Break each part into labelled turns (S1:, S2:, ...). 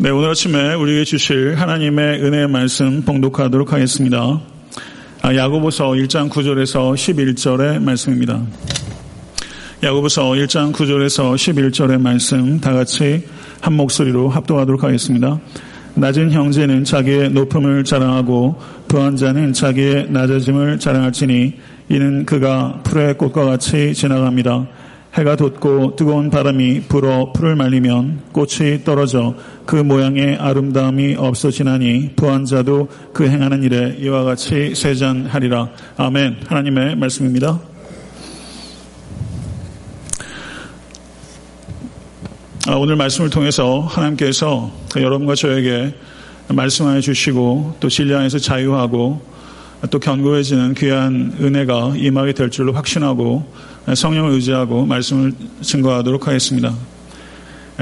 S1: 네, 오늘 아침에 우리에게 주실 하나님의 은혜의 말씀 봉독하도록 하겠습니다. 아, 야고보서 1장 9절에서 11절의 말씀입니다. 야고보서 1장 9절에서 11절의 말씀 다 같이 한 목소리로 합독하도록 하겠습니다. 낮은 형제는 자기의 높음을 자랑하고 부한 자는 자기의 낮아짐을 자랑할지니 이는 그가 풀의 꽃과 같이 지나갑니다. 해가 돋고 뜨거운 바람이 불어 풀을 말리면 꽃이 떨어져 그 모양의 아름다움이 없어지나니 부한 자도 그 행하는 일에 이와 같이 세잔하리라. 아멘. 하나님의 말씀입니다. 아, 오늘 말씀을 통해서 하나님께서 여러분과 저에게 말씀하여 주시고 또 진리 안에서 자유하고 또 견고해지는 귀한 은혜가 임하게 될 줄로 확신하고 성령을 의지하고 말씀을 증거하도록 하겠습니다.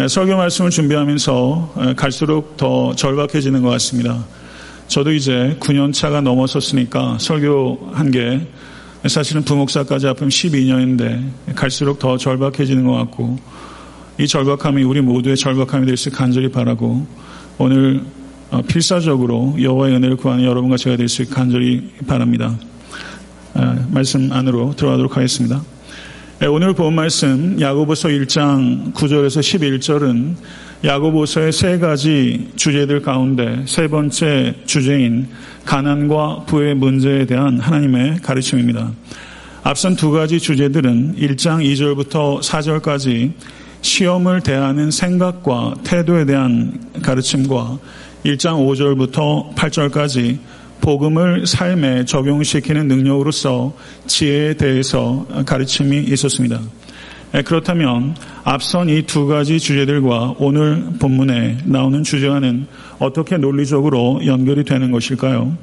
S1: 설교 말씀을 준비하면서 갈수록 더 절박해지는 것 같습니다. 저도 이제 9년 차가 넘어섰으니까 설교 한 게 사실은 부목사까지 합하면 12년인데 갈수록 더 절박해지는 것 같고 이 절박함이 우리 모두의 절박함이 될 수 간절히 바라고 오늘 어, 필사적으로 여호와의 은혜를 구하는 여러분과 제가 될 수 있게 간절히 바랍니다. 말씀 안으로 들어가도록 하겠습니다. 오늘 본 말씀 야고보서 1장 9절에서 11절은 야고보서의 세 가지 주제들 가운데 세 번째 주제인 가난과 부의 문제에 대한 하나님의 가르침입니다. 앞선 두 가지 주제들은 1장 2절부터 4절까지 시험을 대하는 생각과 태도에 대한 가르침과 1장 5절부터 8절까지 복음을 삶에 적용시키는 능력으로서 지혜에 대해서 가르침이 있었습니다. 그렇다면 앞선 이 두 가지 주제들과 오늘 본문에 나오는 주제와는 어떻게 논리적으로 연결이 되는 것일까요?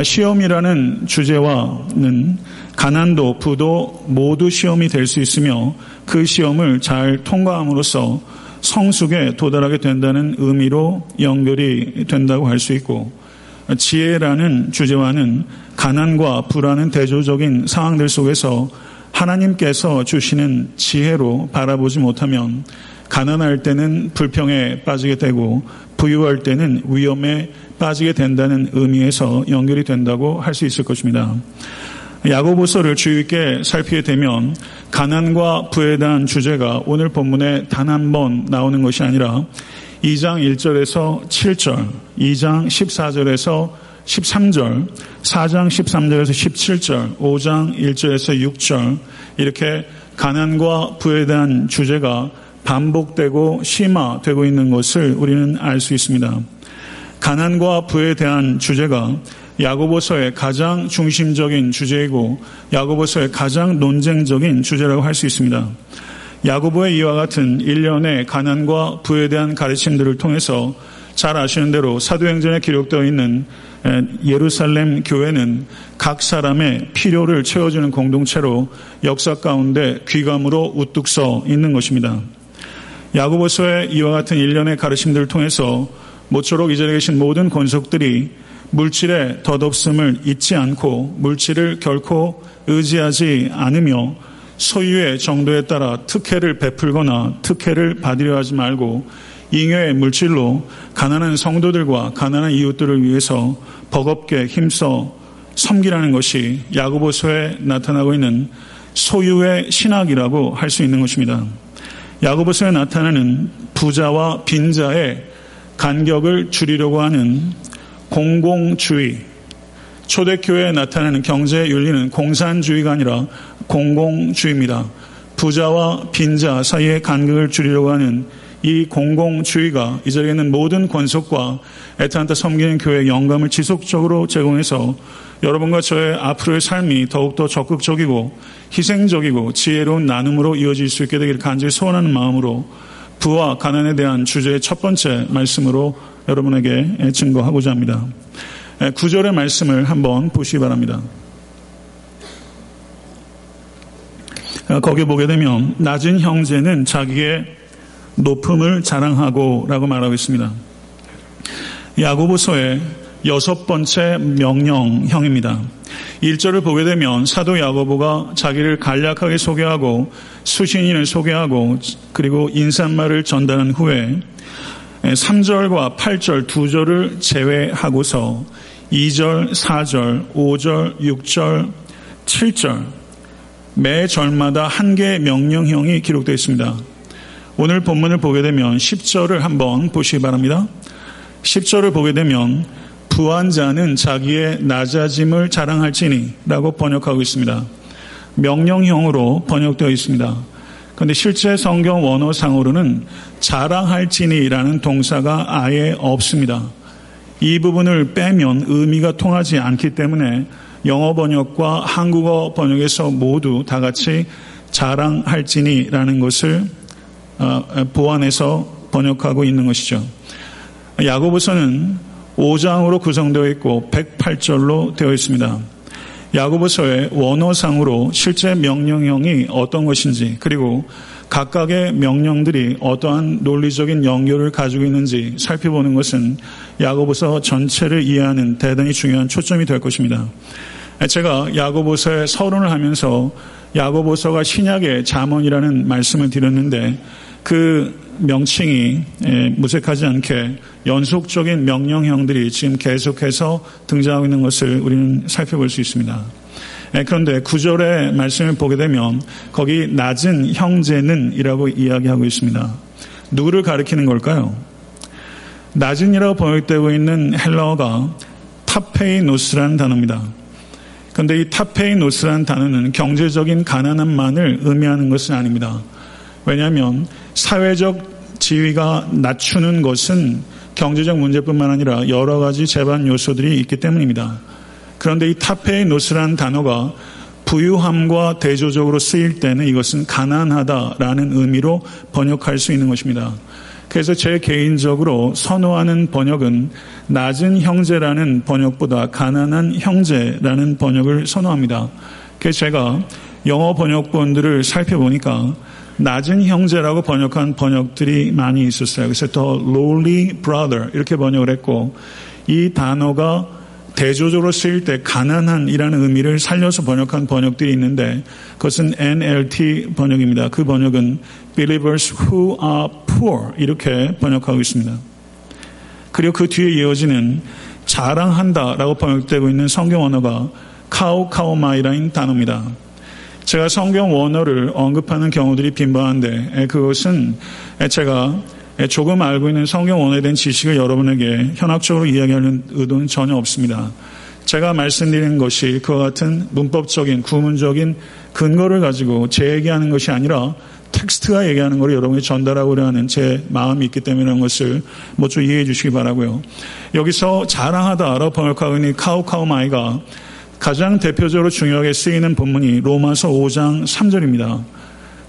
S1: 시험이라는 주제와는 가난도, 부도 모두 시험이 될 수 있으며 그 시험을 잘 통과함으로써 성숙에 도달하게 된다는 의미로 연결이 된다고 할 수 있고 지혜라는 주제와는 가난과 불안은 대조적인 상황들 속에서 하나님께서 주시는 지혜로 바라보지 못하면 가난할 때는 불평에 빠지게 되고 부유할 때는 위험에 빠지게 된다는 의미에서 연결이 된다고 할 수 있을 것입니다. 야고보서를 주의 있게 살피게 되면 가난과 부에 대한 주제가 오늘 본문에 단 한 번 나오는 것이 아니라 2장 1절에서 7절, 2장 14절에서 13절, 4장 13절에서 17절, 5장 1절에서 6절 이렇게 가난과 부에 대한 주제가 반복되고 심화되고 있는 것을 우리는 알 수 있습니다. 가난과 부에 대한 주제가 야고보서의 가장 중심적인 주제이고 야고보서의 가장 논쟁적인 주제라고 할 수 있습니다. 야고보의 이와 같은 일련의 가난과 부에 대한 가르침들을 통해서 잘 아시는 대로 사도행전에 기록되어 있는 예루살렘 교회는 각 사람의 필요를 채워주는 공동체로 역사 가운데 귀감으로 우뚝 서 있는 것입니다. 야고보서의 이와 같은 일련의 가르침들을 통해서 모쪼록 이 자리에 계신 모든 권속들이 물질의 덧없음을 잊지 않고 물질을 결코 의지하지 않으며 소유의 정도에 따라 특혜를 베풀거나 특혜를 받으려 하지 말고 잉여의 물질로 가난한 성도들과 가난한 이웃들을 위해서 버겁게 힘써 섬기라는 것이 야고보서에 나타나고 있는 소유의 신학이라고 할 수 있는 것입니다. 야고보서에 나타나는 부자와 빈자의 간격을 줄이려고 하는 공공주의, 초대교회에 나타나는 경제 윤리는 공산주의가 아니라 공공주의입니다. 부자와 빈자 사이의 간격을 줄이려고 하는 이 공공주의가 이 자리에 있는 모든 권속과 애타한테 섬기는 교회의 영감을 지속적으로 제공해서 여러분과 저의 앞으로의 삶이 더욱더 적극적이고 희생적이고 지혜로운 나눔으로 이어질 수 있게 되기를 간절히 소원하는 마음으로 부와 가난에 대한 주제의 첫 번째 말씀으로 여러분에게 증거하고자 합니다. 구절의 말씀을 한번 보시기 바랍니다. 거기에 보게 되면 낮은 형제는 자기의 높음을 자랑하고 라고 말하고 있습니다. 야고보서의 여섯 번째 명령형입니다. 1절을 보게 되면 사도 야고보가 자기를 간략하게 소개하고 수신인을 소개하고 그리고 인사말을 전달한 후에 3절과 8절 두 절을 제외하고서 2절, 4절, 5절, 6절, 7절 매 절마다 한 개의 명령형이 기록되어 있습니다. 오늘 본문을 보게 되면 10절을 한번 보시기 바랍니다. 10절을 보게 되면 부한 자는 자기의 낮아짐을 자랑할지니 라고 번역하고 있습니다. 명령형으로 번역되어 있습니다. 그런데 실제 성경 원어상으로는 자랑할지니라는 동사가 아예 없습니다. 이 부분을 빼면 의미가 통하지 않기 때문에 영어 번역과 한국어 번역에서 모두 다 같이 자랑할지니라는 것을 어, 보완해서 번역하고 있는 것이죠. 야고보서는 5장으로 구성되어 있고 108절로 되어 있습니다. 야고보서의 원어상으로 실제 명령형이 어떤 것인지 그리고 각각의 명령들이 어떠한 논리적인 연결을 가지고 있는지 살펴보는 것은 야고보서 전체를 이해하는 대단히 중요한 초점이 될 것입니다. 제가 야고보서의 서론을 하면서 야고보서가 신약의 자문이라는 말씀을 드렸는데 그 명칭이 무색하지 않게 연속적인 명령형들이 지금 계속해서 등장하고 있는 것을 우리는 살펴볼 수 있습니다. 그런데 구절의 말씀을 보게 되면 거기 낮은 형제는 이라고 이야기하고 있습니다. 누구를 가리키는 걸까요? 낮은이라고 번역되고 있는 헬라어가 타페이노스라는 단어입니다. 그런데 이 타페이노스라는 단어는 경제적인 가난함만을 의미하는 것은 아닙니다. 왜냐하면 사회적 지위가 낮추는 것은 경제적 문제뿐만 아니라 여러 가지 재반 요소들이 있기 때문입니다. 그런데 이 타페이노스라는 단어가 부유함과 대조적으로 쓰일 때는 이것은 가난하다라는 의미로 번역할 수 있는 것입니다. 그래서 제 개인적으로 선호하는 번역은 낮은 형제라는 번역보다 가난한 형제라는 번역을 선호합니다. 그래서 제가 영어 번역본들을 살펴보니까 낮은 형제라고 번역한 번역들이 많이 있었어요. 그래서 더 lowly brother 이렇게 번역을 했고 이 단어가 대조적으로 쓰일 때 가난한이라는 의미를 살려서 번역한 번역들이 있는데 그것은 NLT 번역입니다. 그 번역은 believers who are poor 이렇게 번역하고 있습니다. 그리고 그 뒤에 이어지는 자랑한다라고 번역되고 있는 성경 언어가 카오카오마이라는 단어입니다. 제가 성경 원어를 언급하는 경우들이 빈번한데 그것은 제가 조금 알고 있는 성경 원어에 대한 지식을 여러분에게 현학적으로 이야기하는 의도는 전혀 없습니다. 제가 말씀드리는 것이 그와 같은 문법적인 구문적인 근거를 가지고 제 얘기하는 것이 아니라 텍스트가 얘기하는 걸 여러분이 전달하고자 하는 제 마음이 있기 때문에 것을 모두 이해해 주시기 바라고요. 여기서 자랑하다 라고 번역하고 있는 καυχάομαι가 가장 대표적으로 중요하게 쓰이는 본문이 로마서 5장 3절입니다.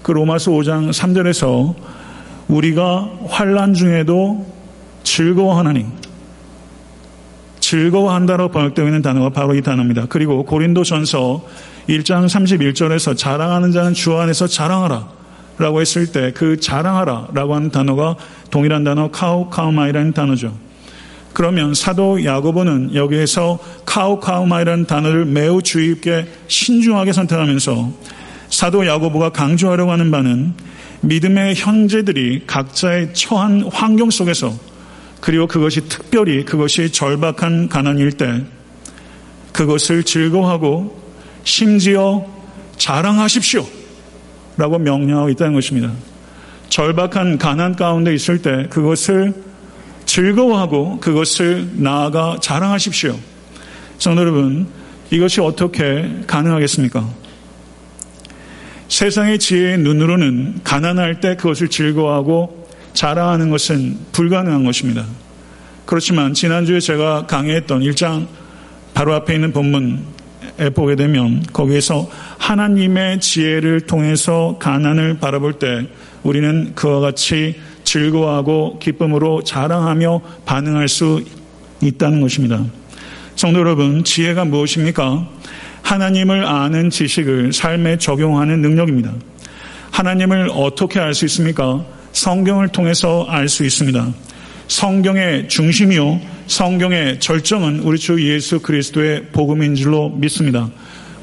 S1: 그 로마서 5장 3절에서 우리가 환란 중에도 즐거워하나니 즐거워한다로 번역되어 있는 단어가 바로 이 단어입니다. 그리고 고린도전서 1장 31절에서 자랑하는 자는 주 안에서 자랑하라 라고 했을 때 그 자랑하라 라고 하는 단어가 동일한 단어 καυχάομαι라는 단어죠. 그러면 사도 야고보는 여기에서 καυχάομαι라는 단어를 매우 주의 깊게 신중하게 선택하면서 사도 야고보가 강조하려고 하는 바는 믿음의 형제들이 각자의 처한 환경 속에서 그리고 그것이 특별히 그것이 절박한 가난일 때 그것을 즐거워하고 심지어 자랑하십시오. 라고 명령하고 있다는 것입니다. 절박한 가난 가운데 있을 때 그것을 즐거워하고 그것을 나아가 자랑하십시오. 성도 여러분, 이것이 어떻게 가능하겠습니까? 세상의 지혜의 눈으로는 가난할 때 그것을 즐거워하고 자랑하는 것은 불가능한 것입니다. 그렇지만 지난주에 제가 강의했던 1장 바로 앞에 있는 본문에 보게 되면 거기에서 하나님의 지혜를 통해서 가난을 바라볼 때 우리는 그와 같이 즐거워하고 기쁨으로 자랑하며 반응할 수 있다는 것입니다. 성도 여러분, 지혜가 무엇입니까? 하나님을 아는 지식을 삶에 적용하는 능력입니다. 하나님을 어떻게 알 수 있습니까? 성경을 통해서 알 수 있습니다. 성경의 중심이요, 성경의 절정은 우리 주 예수 그리스도의 복음인 줄로 믿습니다.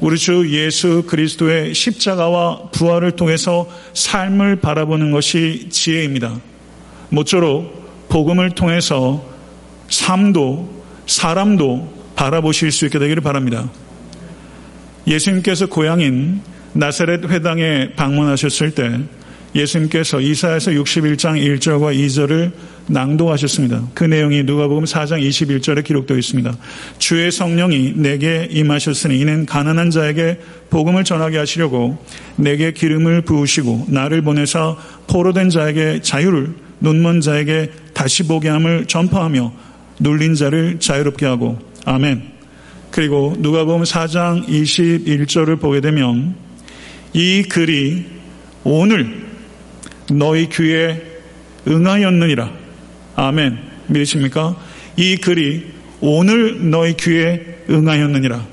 S1: 우리 주 예수 그리스도의 십자가와 부활을 통해서 삶을 바라보는 것이 지혜입니다. 모쪼록 복음을 통해서 삶도 사람도 바라보실 수 있게 되기를 바랍니다. 예수님께서 고향인 나사렛 회당에 방문하셨을 때 예수님께서 이사에서 61장 1절과 2절을 낭독하셨습니다. 그 내용이 누가복음 4장 21절에 기록되어 있습니다. 주의 성령이 내게 임하셨으니 이는 가난한 자에게 복음을 전하게 하시려고 내게 기름을 부으시고 나를 보내사 포로된 자에게 자유를 눈먼 자에게 다시 보게 함을 전파하며 눌린 자를 자유롭게 하고 아멘. 그리고 누가복음 4장 21절을 보게 되면 이 글이 오늘 너희 귀에 응하였느니라. 아멘. 믿으십니까? 이 글이 오늘 너희 귀에 응하였느니라.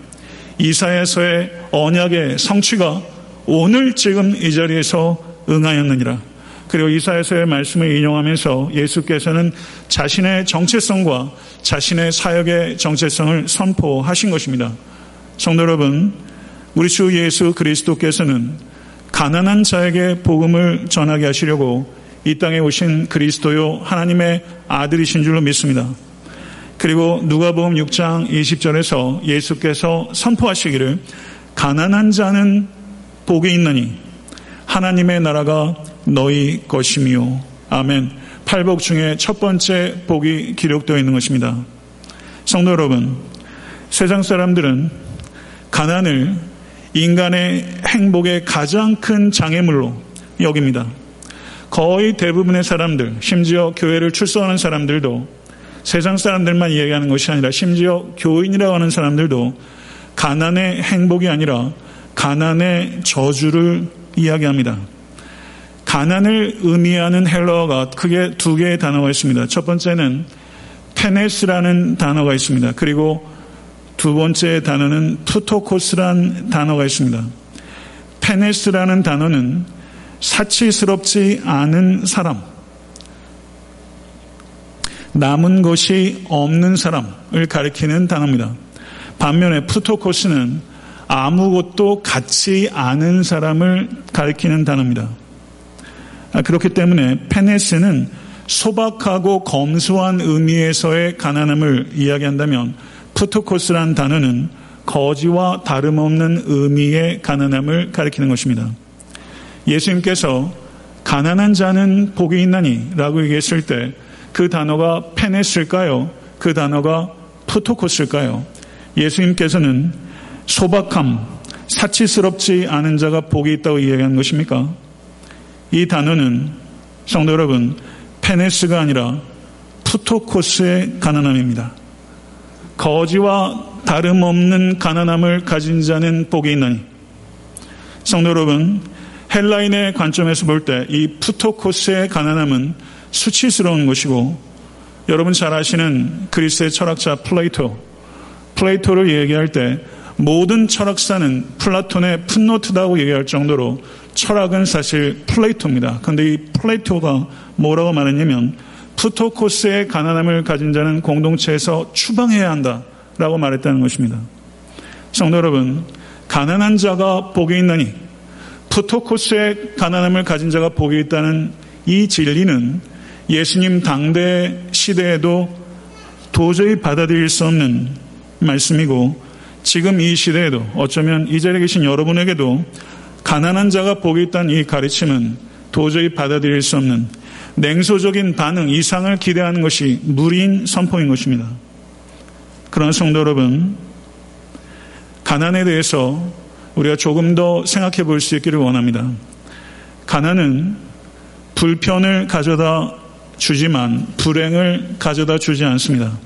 S1: 이사야서의 언약의 성취가 오늘 지금 이 자리에서 응하였느니라. 그리고 이사야서의 말씀을 인용하면서 예수께서는 자신의 정체성과 자신의 사역의 정체성을 선포하신 것입니다. 성도 여러분, 우리 주 예수 그리스도께서는 가난한 자에게 복음을 전하게 하시려고 이 땅에 오신 그리스도요 하나님의 아들이신 줄로 믿습니다. 그리고 누가복음 6장 20절에서 예수께서 선포하시기를 가난한 자는 복이 있느니 하나님의 나라가 너희 것이미요. 아멘. 팔복 중에 첫 번째 복이 기록되어 있는 것입니다. 성도 여러분, 세상 사람들은 가난을 인간의 행복의 가장 큰 장애물로 여깁니다. 거의 대부분의 사람들, 심지어 교회를 출석하는 사람들도 세상 사람들만 이야기하는 것이 아니라 심지어 교인이라고 하는 사람들도 가난의 행복이 아니라 가난의 저주를 이야기합니다. 가난을 의미하는 헬러어가 크게 두 개의 단어가 있습니다. 첫 번째는 테네스라는 단어가 있습니다. 그리고 두 번째 단어는 푸토코스라는 단어가 있습니다. 페네스라는 단어는 사치스럽지 않은 사람, 남은 것이 없는 사람을 가리키는 단어입니다. 반면에 푸토코스는 아무것도 갖지 않은 사람을 가리키는 단어입니다. 아, 그렇기 때문에 페네스는 소박하고 검소한 의미에서의 가난함을 이야기한다면 푸토코스란 단어는 거지와 다름없는 의미의 가난함을 가리키는 것입니다. 예수님께서 가난한 자는 복이 있나니 라고 얘기했을 때 그 단어가 페네스일까요? 그 단어가 푸토코스일까요? 예수님께서는 소박함, 사치스럽지 않은 자가 복이 있다고 이야기한 것입니까? 이 단어는 성도 여러분 페네스가 아니라 푸토코스의 가난함입니다. 거지와 다름없는 가난함을 가진 자는 복이 있나니 성도 여러분 헬라인의 관점에서 볼 때 이 πτωχός의 가난함은 수치스러운 것이고 여러분 잘 아시는 그리스의 철학자 Plato Plato를 얘기할 때 모든 철학사는 플라톤의 footnote다고 얘기할 정도로 철학은 사실 Plato입니다. 그런데 이 Plato가 뭐라고 말했냐면 πτωχός의 가난함을 가진 자는 공동체에서 추방해야 한다라고 말했다는 것입니다. 성도 여러분, 가난한 자가 복이 있나니 푸토코스의 가난함을 가진 자가 복이 있다는 이 진리는 예수님 당대 시대에도 도저히 받아들일 수 없는 말씀이고 지금 이 시대에도 어쩌면 이 자리에 계신 여러분에게도 가난한 자가 복이 있다는 이 가르침은 도저히 받아들일 수 없는 냉소적인 반응 이상을 기대하는 것이 무리인 선포인 것입니다. 그러나 성도 여러분, 가난에 대해서 우리가 조금 더 생각해 볼 수 있기를 원합니다. 가난은 불편을 가져다 주지만 불행을 가져다 주지 않습니다.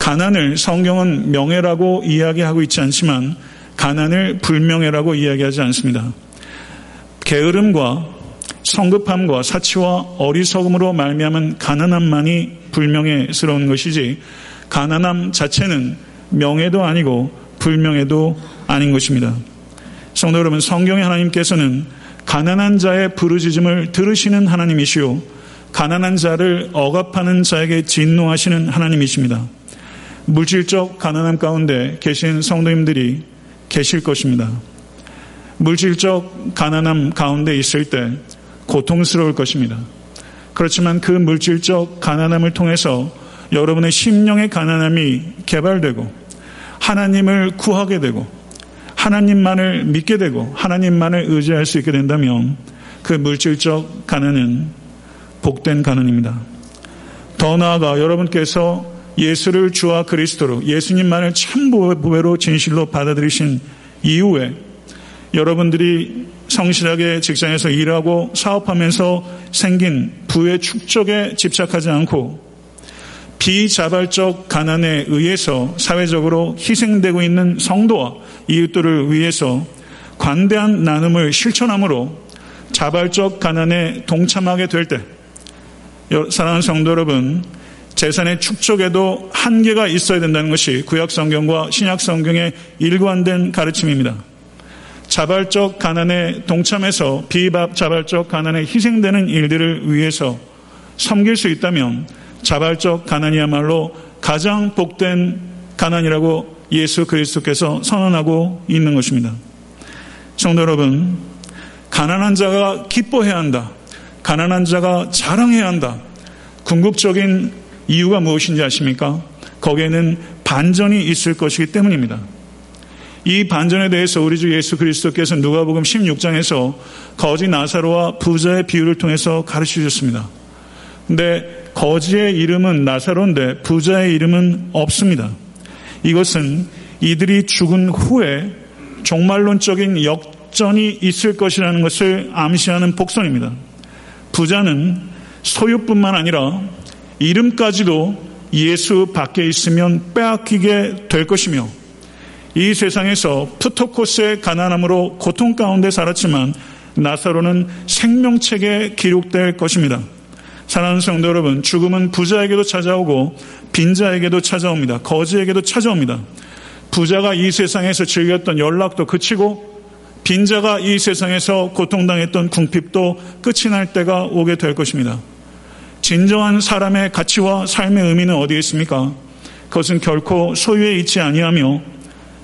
S1: 가난을 성경은 명예라고 이야기하고 있지 않지만 가난을 불명예라고 이야기하지 않습니다. 게으름과 성급함과 사치와 어리석음으로 말미암은 가난함만이 불명예스러운 것이지 가난함 자체는 명예도 아니고 불명예도 아닌 것입니다. 성도 여러분, 성경의 하나님께서는 가난한 자의 부르짖음을 들으시는 하나님이시요 가난한 자를 억압하는 자에게 진노하시는 하나님이십니다. 물질적 가난함 가운데 계신 성도님들이 계실 것입니다. 물질적 가난함 가운데 있을 때 고통스러울 것입니다. 그렇지만 그 물질적 가난함을 통해서 여러분의 심령의 가난함이 개발되고 하나님을 구하게 되고 하나님만을 믿게 되고 하나님만을 의지할 수 있게 된다면 그 물질적 가난은 복된 가난입니다. 더 나아가 여러분께서 예수를 주와 그리스도로 예수님만을 참 보배로 진실로 받아들이신 이후에 여러분들이 성실하게 직장에서 일하고 사업하면서 생긴 부의 축적에 집착하지 않고 비자발적 가난에 의해서 사회적으로 희생되고 있는 성도와 이웃들을 위해서 관대한 나눔을 실천함으로 자발적 가난에 동참하게 될 때, 사랑하는 성도 여러분, 재산의 축적에도 한계가 있어야 된다는 것이 구약 성경과 신약 성경의 일관된 가르침입니다. 자발적 가난에 동참해서 비자발적 가난에 희생되는 일들을 위해서 섬길 수 있다면 자발적 가난이야말로 가장 복된 가난이라고 예수 그리스도께서 선언하고 있는 것입니다. 성도 여러분, 가난한 자가 기뻐해야 한다. 가난한 자가 자랑해야 한다. 궁극적인 이유가 무엇인지 아십니까? 거기에는 반전이 있을 것이기 때문입니다. 이 반전에 대해서 우리 주 예수 그리스도께서 누가복음 16장에서 거지 나사로와 부자의 비유를 통해서 가르쳐 주셨습니다. 근데 거지의 이름은 나사로인데 부자의 이름은 없습니다. 이것은 이들이 죽은 후에 종말론적인 역전이 있을 것이라는 것을 암시하는 복선입니다. 부자는 소유뿐만 아니라 이름까지도 예수 밖에 있으면 빼앗기게 될 것이며 이 세상에서 푸토코스의 가난함으로 고통 가운데 살았지만 나사로는 생명책에 기록될 것입니다. 사랑하는 성도 여러분, 죽음은 부자에게도 찾아오고 빈자에게도 찾아옵니다. 거지에게도 찾아옵니다. 부자가 이 세상에서 즐겼던 연락도 그치고 빈자가 이 세상에서 고통당했던 궁핍도 끝이 날 때가 오게 될 것입니다. 진정한 사람의 가치와 삶의 의미는 어디에 있습니까? 그것은 결코 소유에 있지 아니하며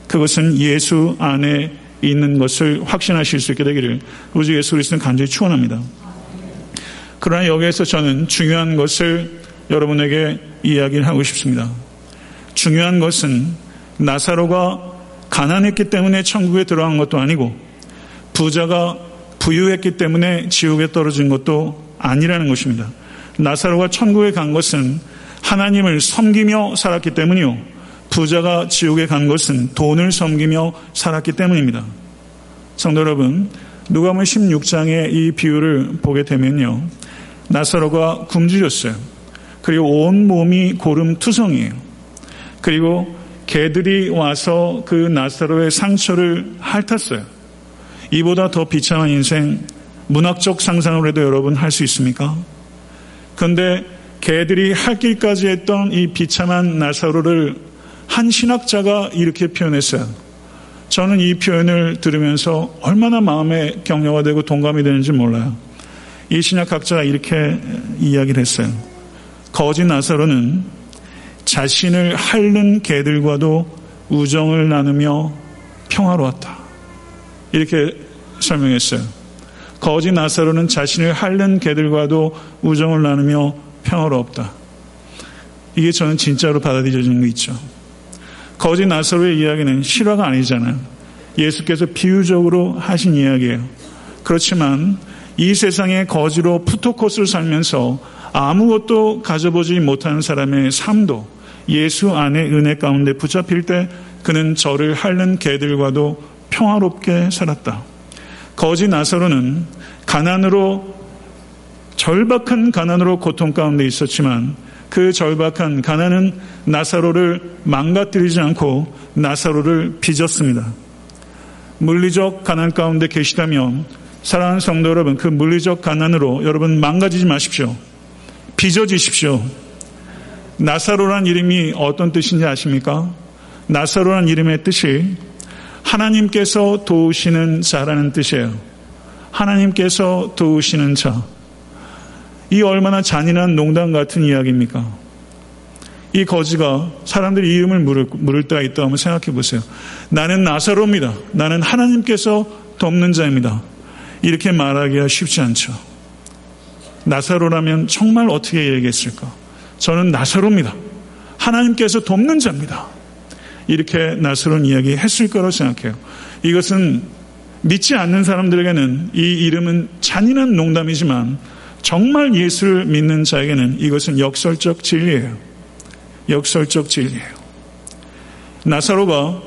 S1: 그것은 예수 안에 있는 것을 확신하실 수 있게 되기를 우주 예수 그리스도는 간절히 축원합니다. 그러나 여기에서 저는 중요한 것을 여러분에게 이야기를 하고 싶습니다. 중요한 것은 나사로가 가난했기 때문에 천국에 들어간 것도 아니고 부자가 부유했기 때문에 지옥에 떨어진 것도 아니라는 것입니다. 나사로가 천국에 간 것은 하나님을 섬기며 살았기 때문이요. 부자가 지옥에 간 것은 돈을 섬기며 살았기 때문입니다. 성도 여러분, 누가복음 16장의 이 비유를 보게 되면요. 나사로가 굶주렸어요. 그리고 온 몸이 고름투성이에요. 그리고 개들이 와서 그 나사로의 상처를 핥았어요. 이보다 더 비참한 인생 문학적 상상을 해도 여러분 할 수 있습니까? 그런데 개들이 할 길까지 했던 이 비참한 나사로를 한 신학자가 이렇게 표현했어요. 저는 이 표현을 들으면서 얼마나 마음에 격려가 되고 동감이 되는지 몰라요. 이 신약학자가 이렇게 이야기를 했어요. 거짓 나사로는 자신을 핥는 개들과도 우정을 나누며 평화로웠다. 이렇게 설명했어요. 거짓 나사로는 자신을 핥는 개들과도 우정을 나누며 평화롭다. 이게 저는 진짜로 받아들여지는 게 있죠. 거짓 나사로의 이야기는 실화가 아니잖아요. 예수께서 비유적으로 하신 이야기예요. 그렇지만 이 세상의 거지로 푸토코스를 살면서 아무것도 가져보지 못하는 사람의 삶도 예수 안의 은혜 가운데 붙잡힐 때 그는 저를 핥는 개들과도 평화롭게 살았다. 거지 나사로는 가난으로 절박한 가난으로 고통 가운데 있었지만 그 절박한 가난은 나사로를 망가뜨리지 않고 나사로를 빚었습니다. 물리적 가난 가운데 계시다면 사랑하는 성도 여러분, 그 물리적 가난으로 여러분 망가지지 마십시오. 빚어지십시오. 나사로란 이름이 어떤 뜻인지 아십니까? 나사로란 이름의 뜻이 하나님께서 도우시는 자라는 뜻이에요. 하나님께서 도우시는 자. 이 얼마나 잔인한 농담 같은 이야기입니까? 이 거지가 사람들이 이름을 물을, 물을 때가 있다 한번 생각해 보세요. 나는 나사로입니다. 나는 하나님께서 돕는 자입니다. 이렇게 말하기가 쉽지 않죠. 나사로라면 정말 어떻게 얘기했을까? 저는 나사로입니다. 하나님께서 돕는 자입니다. 이렇게 나사로는 이야기 했을 거라고 생각해요. 이것은 믿지 않는 사람들에게는 이 이름은 잔인한 농담이지만 정말 예수를 믿는 자에게는 이것은 역설적 진리예요. 역설적 진리예요. 나사로가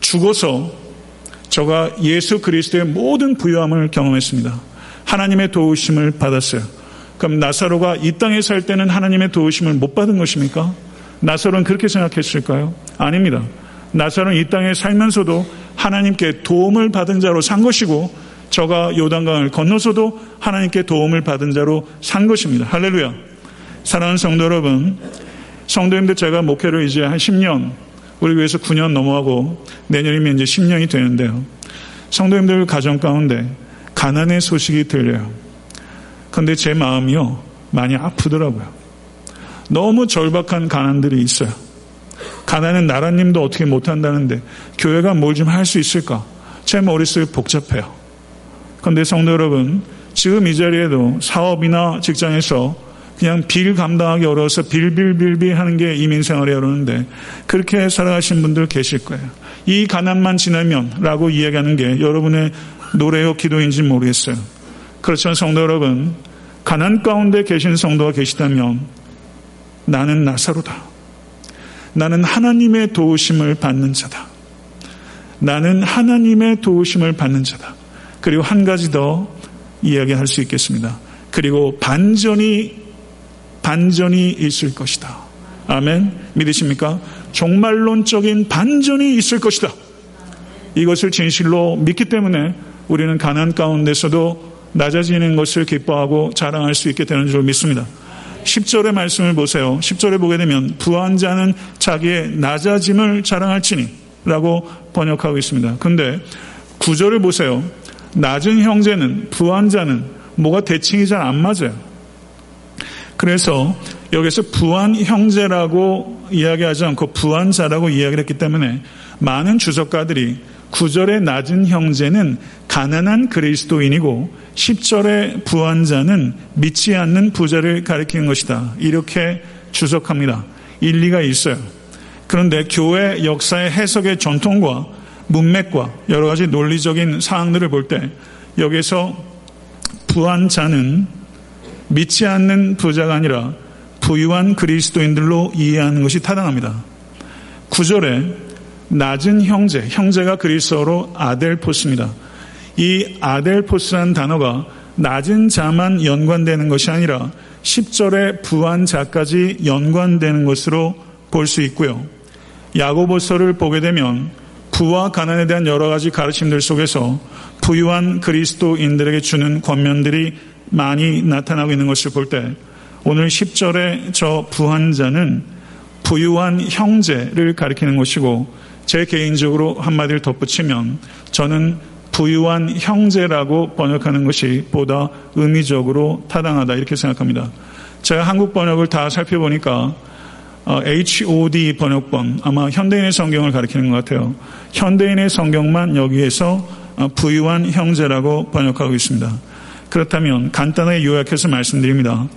S1: 죽어서 저가 예수 그리스도의 모든 부유함을 경험했습니다. 하나님의 도우심을 받았어요. 그럼 나사로가 이 땅에 살 때는 하나님의 도우심을 못 받은 것입니까? 나사로는 그렇게 생각했을까요? 아닙니다. 나사로는 이 땅에 살면서도 하나님께 도움을 받은 자로 산 것이고 저가 요단강을 건너서도 하나님께 도움을 받은 자로 산 것입니다. 할렐루야. 사랑하는 성도 여러분, 성도님들 제가 목회를 이제 한 10년, 우리 교회에서 9년 넘어가고 내년이면 이제 10년이 되는데요. 성도님들 가정 가운데 가난의 소식이 들려요. 근데 제 마음이요, 많이 아프더라고요. 너무 절박한 가난들이 있어요. 가난은 나라님도 어떻게 못한다는데 교회가 뭘 좀 할 수 있을까? 제 머릿속이 복잡해요. 그런데 성도 여러분, 지금 이 자리에도 사업이나 직장에서 그냥 빌 감당하기 어려워서 빌빌빌빌 하는 게 이민생활이 어려운데 그렇게 살아가신 분들 계실 거예요. 이 가난만 지나면 라고 이야기하는 게 여러분의 노래요 기도인지 모르겠어요. 그렇지만 성도 여러분, 가난 가운데 계신 성도가 계시다면 나는 나사로다. 나는 하나님의 도우심을 받는 자다. 나는 하나님의 도우심을 받는 자다. 그리고 한 가지 더 이야기할 수 있겠습니다. 그리고 반전이 반전이 있을 것이다. 아멘. 믿으십니까? 종말론적인 반전이 있을 것이다. 이것을 진실로 믿기 때문에 우리는 가난 가운데서도 낮아지는 것을 기뻐하고 자랑할 수 있게 되는 줄 믿습니다. 10절의 말씀을 보세요. 10절에 보게 되면 부한 자는 자기의 낮아짐을 자랑할지니 라고 번역하고 있습니다. 근데 9절을 보세요. 낮은 형제는 부한 자는 뭐가 대칭이 잘 안 맞아요. 그래서 여기서 부한 형제라고 이야기하지 않고 부한 자라고 이야기를 했기 때문에 많은 주석가들이 9절의 낮은 형제는 가난한 그리스도인이고 10절의 부한자는 믿지 않는 부자를 가리키는 것이다. 이렇게 주석합니다. 일리가 있어요. 그런데 교회 역사의 해석의 전통과 문맥과 여러 가지 논리적인 사항들을 볼 때 여기서 부한자는 믿지 않는 부자가 아니라 부유한 그리스도인들로 이해하는 것이 타당합니다. 9절에 낮은 형제, 형제가 그리스어로 아델포스입니다. 이 아델포스라는 단어가 낮은 자만 연관되는 것이 아니라 10절의 부한 자까지 연관되는 것으로 볼 수 있고요. 야고보서를 보게 되면 부와 가난에 대한 여러 가지 가르침들 속에서 부유한 그리스도인들에게 주는 권면들이 많이 나타나고 있는 것을 볼 때 오늘 10절의 저 부한 자는 부유한 형제를 가리키는 것이고 제 개인적으로 한마디를 덧붙이면 저는 부유한 형제라고 번역하는 것이 보다 의미적으로 타당하다 이렇게 생각합니다. 제가 한국 번역을 다 살펴보니까 HOD 어, 번역본 아마 현대인의 성경을 가리키는 것 같아요. 현대인의 성경만 여기에서 어, 부유한 형제라고 번역하고 있습니다. 그렇다면 간단하게 요약해서 말씀드립니다.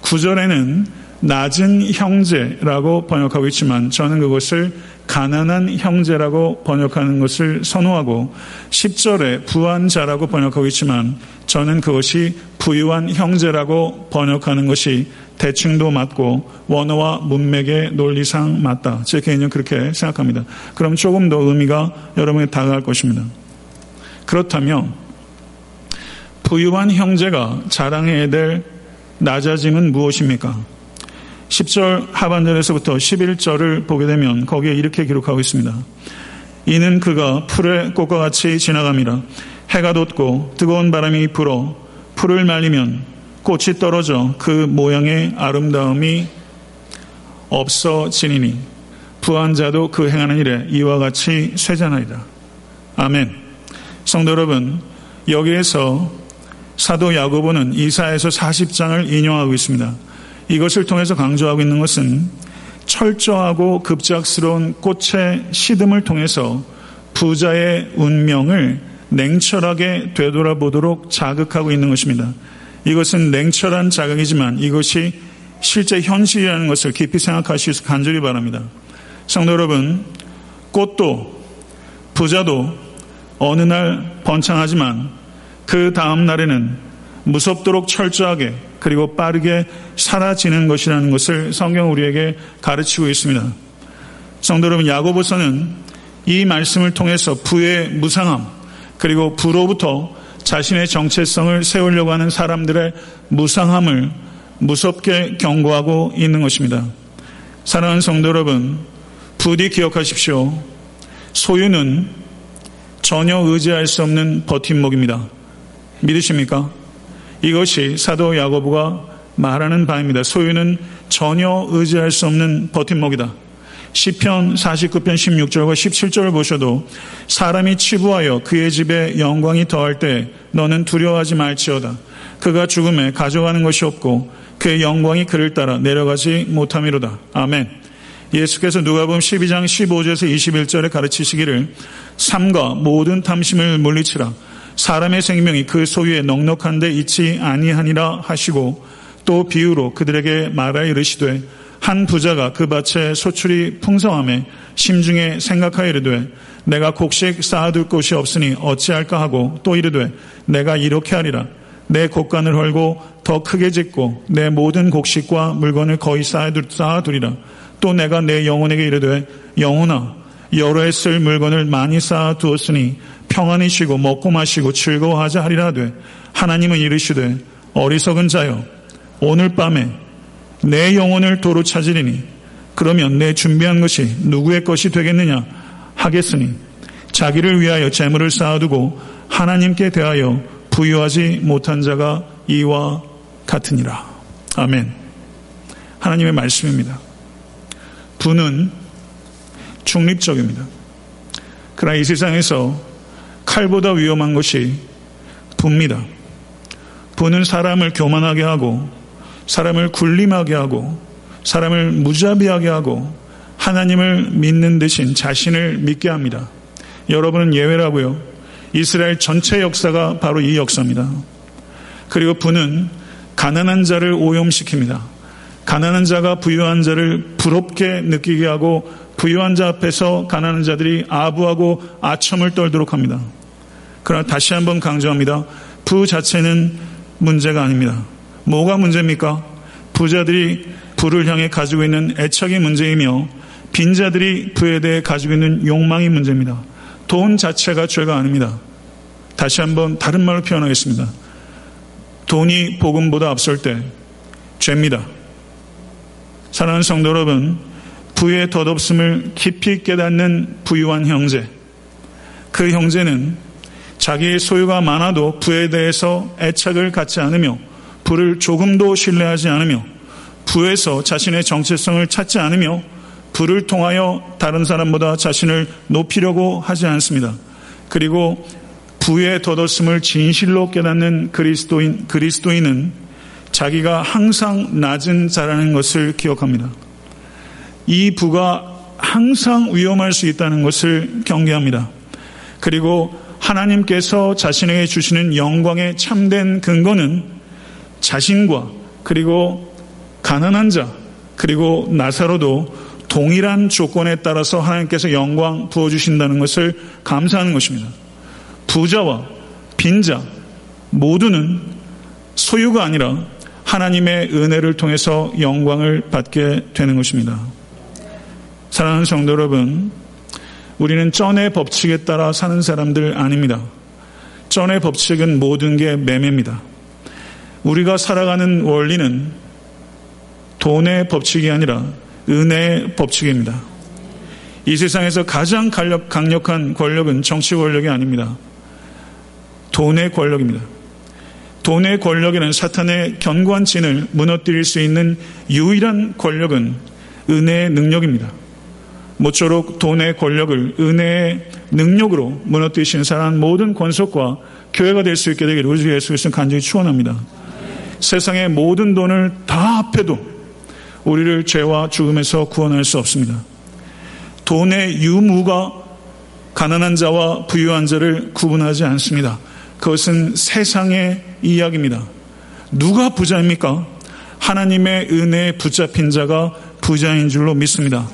S1: 구절에는 낮은 형제라고 번역하고 있지만 저는 그것을 가난한 형제라고 번역하는 것을 선호하고 10절에 부한 자라고 번역하고 있지만 저는 그것이 부유한 형제라고 번역하는 것이 대칭도 맞고 원어와 문맥의 논리상 맞다. 제 개인은 그렇게 생각합니다. 그럼 조금 더 의미가 여러분에게 다가갈 것입니다. 그렇다면 부유한 형제가 자랑해야 될 낮아짐은 무엇입니까? 10절 하반절에서부터 11절을 보게 되면 거기에 이렇게 기록하고 있습니다. 이는 그가 풀의 꽃과 같이 지나갑니다. 해가 돋고 뜨거운 바람이 불어 풀을 말리면 꽃이 떨어져 그 모양의 아름다움이 없어지니니 부한 자도 그 행하는 일에 이와 같이 쇠잖아이다. 아멘. 성도 여러분, 여기에서 사도 야고보는 이사에서 40장을 인용하고 있습니다. 이것을 통해서 강조하고 있는 것은 철저하고 급작스러운 꽃의 시듬을 통해서 부자의 운명을 냉철하게 되돌아보도록 자극하고 있는 것입니다. 이것은 냉철한 자각이지만 이것이 실제 현실이라는 것을 깊이 생각하시기서 간절히 바랍니다. 성도 여러분, 꽃도 부자도 어느 날 번창하지만 그 다음 날에는 무섭도록 철저하게 그리고 빠르게 사라지는 것이라는 것을 성경 우리에게 가르치고 있습니다. 성도 여러분, 야고보서는 이 말씀을 통해서 부의 무상함 그리고 부로부터 자신의 정체성을 세우려고 하는 사람들의 무상함을 무섭게 경고하고 있는 것입니다. 사랑하는 성도 여러분, 부디 기억하십시오. 소유는 전혀 의지할 수 없는 버팀목입니다. 믿으십니까? 이것이 사도 야고보가 말하는 바입니다. 소유는 전혀 의지할 수 없는 버팀목이다. 시편 49편 16절과 17절을 보셔도 사람이 치부하여 그의 집에 영광이 더할 때 너는 두려워하지 말지어다. 그가 죽음에 가져가는 것이 없고 그의 영광이 그를 따라 내려가지 못함이로다. 아멘. 예수께서 누가복음 12장 15절에서 21절에 가르치시기를 삼가 모든 탐심을 물리치라. 사람의 생명이 그 소유에 넉넉한데 있지 아니하니라 하시고 또 비유로 그들에게 말하여 이르시되 한 부자가 그 밭에 소출이 풍성함에 심중에 생각하여 이르되 내가 곡식 쌓아둘 곳이 없으니 어찌할까 하고 또 이르되 내가 이렇게 하리라. 내 곡간을 헐고 더 크게 짓고 내 모든 곡식과 물건을 거의 쌓아두리라. 또 내가 내 영혼에게 이르되 영혼아 여러 해 쓸 물건을 많이 쌓아두었으니 평안히 쉬고 먹고 마시고 즐거워하자 하리라 하되 하나님은 이르시되 어리석은 자여 오늘 밤에 내 영혼을 도로 찾으리니 그러면 내 준비한 것이 누구의 것이 되겠느냐 하겠으니 자기를 위하여 재물을 쌓아두고 하나님께 대하여 부유하지 못한 자가 이와 같으니라. 아멘. 하나님의 말씀입니다. 부는 중립적입니다. 그러나 이 세상에서 칼보다 위험한 것이 부입니다. 부는 사람을 교만하게 하고 사람을 군림하게 하고 사람을 무자비하게 하고 하나님을 믿는 대신 자신을 믿게 합니다. 여러분은 예외라고요. 이스라엘 전체 역사가 바로 이 역사입니다. 그리고 부는 가난한 자를 오염시킵니다. 가난한 자가 부유한 자를 부럽게 느끼게 하고 부유한 자 앞에서 가난한 자들이 아부하고 아첨을 떨도록 합니다. 그러나 다시 한번 강조합니다. 부 자체는 문제가 아닙니다. 뭐가 문제입니까? 부자들이 부를 향해 가지고 있는 애착이 문제이며 빈자들이 부에 대해 가지고 있는 욕망이 문제입니다. 돈 자체가 죄가 아닙니다. 다시 한번 다른 말로 표현하겠습니다. 돈이 복음보다 앞설 때 죄입니다. 사랑하는 성도 여러분, 부의 덧없음을 깊이 깨닫는 부유한 형제. 그 형제는 자기의 소유가 많아도 부에 대해서 애착을 갖지 않으며 부를 조금도 신뢰하지 않으며 부에서 자신의 정체성을 찾지 않으며 부를 통하여 다른 사람보다 자신을 높이려고 하지 않습니다. 그리고 부의 덧없음을 진실로 깨닫는 그리스도인, 그리스도인은 자기가 항상 낮은 자라는 것을 기억합니다. 이 부가 항상 위험할 수 있다는 것을 경계합니다. 그리고 하나님께서 자신에게 주시는 영광의 참된 근거는 자신과 그리고 가난한 자 그리고 나사로도 동일한 조건에 따라서 하나님께서 영광 부어주신다는 것을 감사하는 것입니다. 부자와 빈자 모두는 소유가 아니라 하나님의 은혜를 통해서 영광을 받게 되는 것입니다. 사랑하는 성도 여러분, 우리는 쩐의 법칙에 따라 사는 사람들 아닙니다. 쩐의 법칙은 모든 게 매매입니다. 우리가 살아가는 원리는 돈의 법칙이 아니라 은혜의 법칙입니다. 이 세상에서 가장 강력한 권력은 정치 권력이 아닙니다. 돈의 권력입니다. 돈의 권력에는 사탄의 견고한 진을 무너뜨릴 수 있는 유일한 권력은 은혜의 능력입니다. 모쪼록 돈의 권력을 은혜의 능력으로 무너뜨리신 사람 모든 권속과 교회가 될 수 있게 되기를 우리 주 예수 그리스도 간절히 축원합니다. 세상의 모든 돈을 다 합해도 우리를 죄와 죽음에서 구원할 수 없습니다. 돈의 유무가 가난한 자와 부유한 자를 구분하지 않습니다. 그것은 세상의 이야기입니다. 누가 부자입니까? 하나님의 은혜에 붙잡힌 자가 부자인 줄로 믿습니다.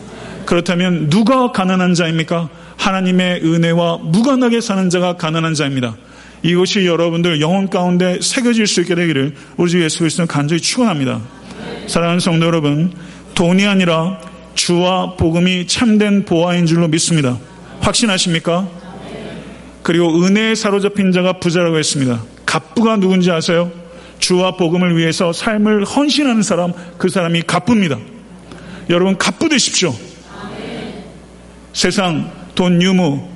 S1: 그렇다면 누가 가난한 자입니까? 하나님의 은혜와 무관하게 사는 자가 가난한 자입니다. 이것이 여러분들 영혼 가운데 새겨질 수 있게 되기를 우리 주 예수 그리스도는 간절히 축원합니다. 사랑하는 성도 여러분, 돈이 아니라 주와 복음이 참된 보화인 줄로 믿습니다. 확신하십니까? 그리고 은혜에 사로잡힌 자가 부자라고 했습니다. 갑부가 누군지 아세요? 주와 복음을 위해서 삶을 헌신하는 사람, 그 사람이 갑부입니다. 여러분, 갑부 되십시오. 세상, 돈, 유무,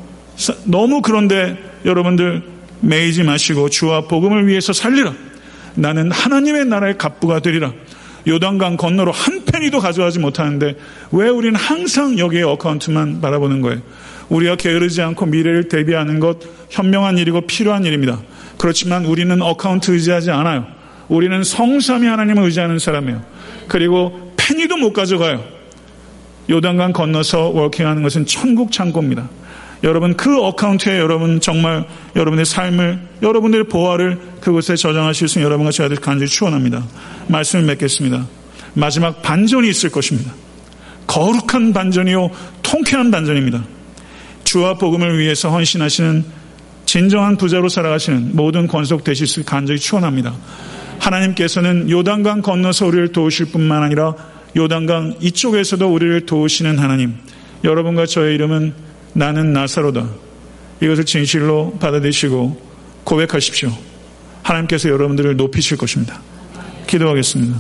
S1: 너무 그런데 여러분들 매이지 마시고 주와 복음을 위해서 살리라. 나는 하나님의 나라의 갑부가 되리라. 요단강 건너로 한 페니도 가져가지 못하는데 왜 우리는 항상 여기에 account만 바라보는 거예요? 우리가 게으르지 않고 미래를 대비하는 것 현명한 일이고 필요한 일입니다. 그렇지만 우리는 account 의지하지 않아요. 우리는 성삼위 하나님을 의지하는 사람이에요. 그리고 페니도 못 가져가요. 요단강 건너서 working하는 것은 천국 창고입니다. 여러분 그 account에 여러분 정말 여러분의 삶을 여러분들의 보화를 그곳에 저장하실 수 있는 여러분과 저희들 간절히 축원합니다. 말씀을 맺겠습니다. 마지막 반전이 있을 것입니다. 거룩한 반전이요 통쾌한 반전입니다. 주와 복음을 위해서 헌신하시는 진정한 부자로 살아가시는 모든 권속 되실 수 간절히 축원합니다. 하나님께서는 요단강 건너서 우리를 도우실 뿐만 아니라 요단강 이쪽에서도 우리를 도우시는 하나님. 여러분과 저의 이름은 나는 나사로다. 이것을 진실로 받아들이시고 고백하십시오. 하나님께서 여러분들을 높이실 것입니다. 기도하겠습니다.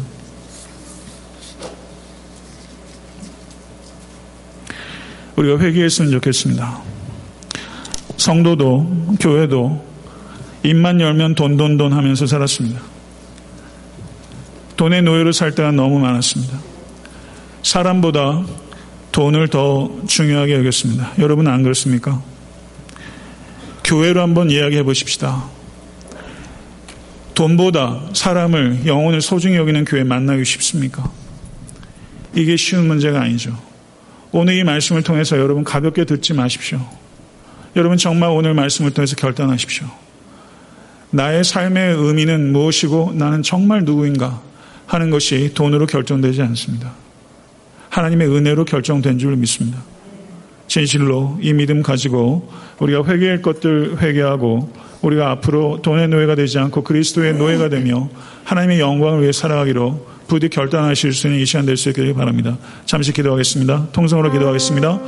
S1: 우리가 회개했으면 좋겠습니다. 성도도 교회도 입만 열면 돈돈돈 하면서 살았습니다. 돈의 노예로 살 때가 너무 많았습니다. 사람보다 돈을 더 중요하게 여겼습니다. 여러분 안 그렇습니까? 교회로 한번 이야기해 보십시다. 돈보다 사람을, 영혼을 소중히 여기는 교회 만나기 쉽습니까? 이게 쉬운 문제가 아니죠. 오늘 이 말씀을 통해서 여러분 가볍게 듣지 마십시오. 여러분 정말 오늘 말씀을 통해서 결단하십시오. 나의 삶의 의미는 무엇이고 나는 정말 누구인가 하는 것이 돈으로 결정되지 않습니다. 하나님의 은혜로 결정된 줄 믿습니다. 진실로 이 믿음 가지고 우리가 회개할 것들 회개하고 우리가 앞으로 돈의 노예가 되지 않고 그리스도의 노예가 되며 하나님의 영광을 위해 살아가기로 부디 결단하실 수 있는 이 시간 될 수 있기를 바랍니다. 잠시 기도하겠습니다. 통성으로 기도하겠습니다.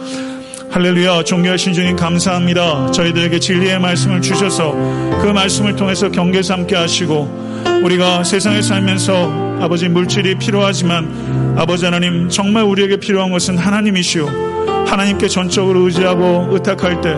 S1: 할렐루야, 존귀하신 주님 감사합니다. 저희들에게 진리의 말씀을 주셔서 그 말씀을 통해서 경계 삼게 하시고 우리가 세상에 살면서 아버지 물질이 필요하지만 아버지 하나님 정말 우리에게 필요한 것은 하나님이시오. 하나님께 전적으로 의지하고 의탁할 때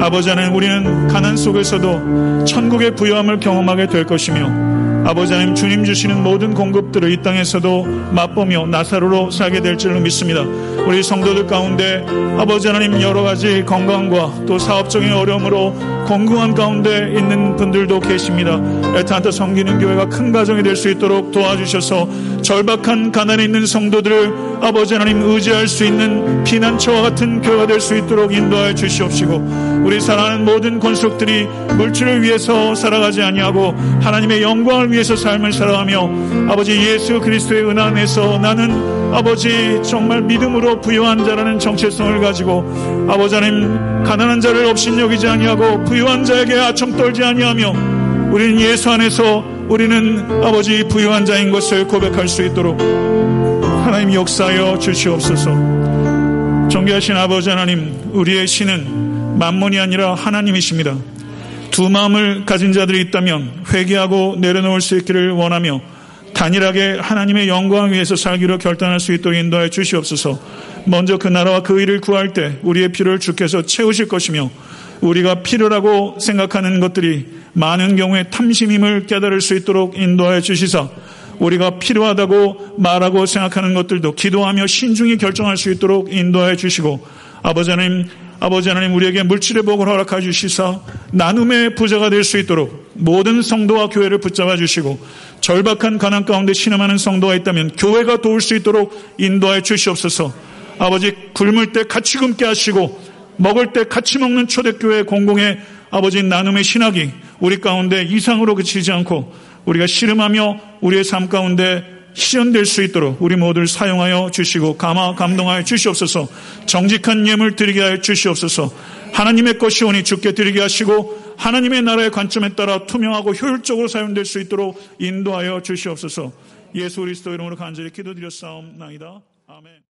S1: 아버지 하나님 우리는 가난 속에서도 천국의 부여함을 경험하게 될 것이며 아버지 하나님 주님 주시는 모든 공급들을 이 땅에서도 맛보며 나사로로 살게 될 줄로 믿습니다. 우리 성도들 가운데 아버지 하나님 여러 가지 건강과 또 사업적인 어려움으로 공공한 가운데 있는 분들도 계십니다. 에탄타 섬기는 교회가 큰 가정이 될 수 있도록 도와주셔서 절박한 가난에 있는 성도들을 아버지 하나님 의지할 수 있는 피난처와 같은 교회가 될 수 있도록 인도하여 주시옵시고 우리 사랑하는 모든 권속들이 물질을 위해서 살아가지 아니하고 하나님의 영광을 위해서 삶을 살아가며 아버지 예수 그리스도의 은혜 안에서 나는 아버지 정말 믿음으로 부유한 자라는 정체성을 가지고 아버지 하나님 가난한 자를 없인 여기지 아니하고 부유한 자에게 아첨 떨지 아니하며 우리는 예수 안에서 우리는 아버지 부유한 자인 것을 고백할 수 있도록 하나님 역사하여 주시옵소서. 존귀하신 아버지 하나님, 우리의 신은 만몬이 아니라 하나님이십니다. 두 마음을 가진 자들이 있다면 회개하고 내려놓을 수 있기를 원하며 단일하게 하나님의 영광을 위해서 살기로 결단할 수 있도록 인도하여 주시옵소서. 먼저 그 나라와 그 일을 구할 때 우리의 필요를 주께서 채우실 것이며 우리가 필요라고 생각하는 것들이 많은 경우에 탐심임을 깨달을 수 있도록 인도하여 주시사 우리가 필요하다고 말하고 생각하는 것들도 기도하며 신중히 결정할 수 있도록 인도하여 주시고 아버지 하나님 아버지 하나님 우리에게 물질의 복을 허락하 주시사 나눔의 부자가 될 수 있도록 모든 성도와 교회를 붙잡아 주시고 절박한 가난 가운데 신음하는 성도가 있다면 교회가 도울 수 있도록 인도하여 주시옵소서. 아버지 굶을 때 같이 굶게 하시고 먹을 때 같이 먹는 초대교회 공공의 아버지 나눔의 신학이 우리 가운데 이상으로 그치지 않고 우리가 씨름하며 우리의 삶 가운데 실현될 수 있도록 우리 모두를 사용하여 주시고 감화 감동하여 주시옵소서 정직한 예물 드리게 하여 주시옵소서 하나님의 것이 오니 죽게 드리게 하시고 하나님의 나라의 관점에 따라 투명하고 효율적으로 사용될 수 있도록 인도하여 주시옵소서. 예수 그리스도 이름으로 간절히 기도드렸사옵나이다. 아멘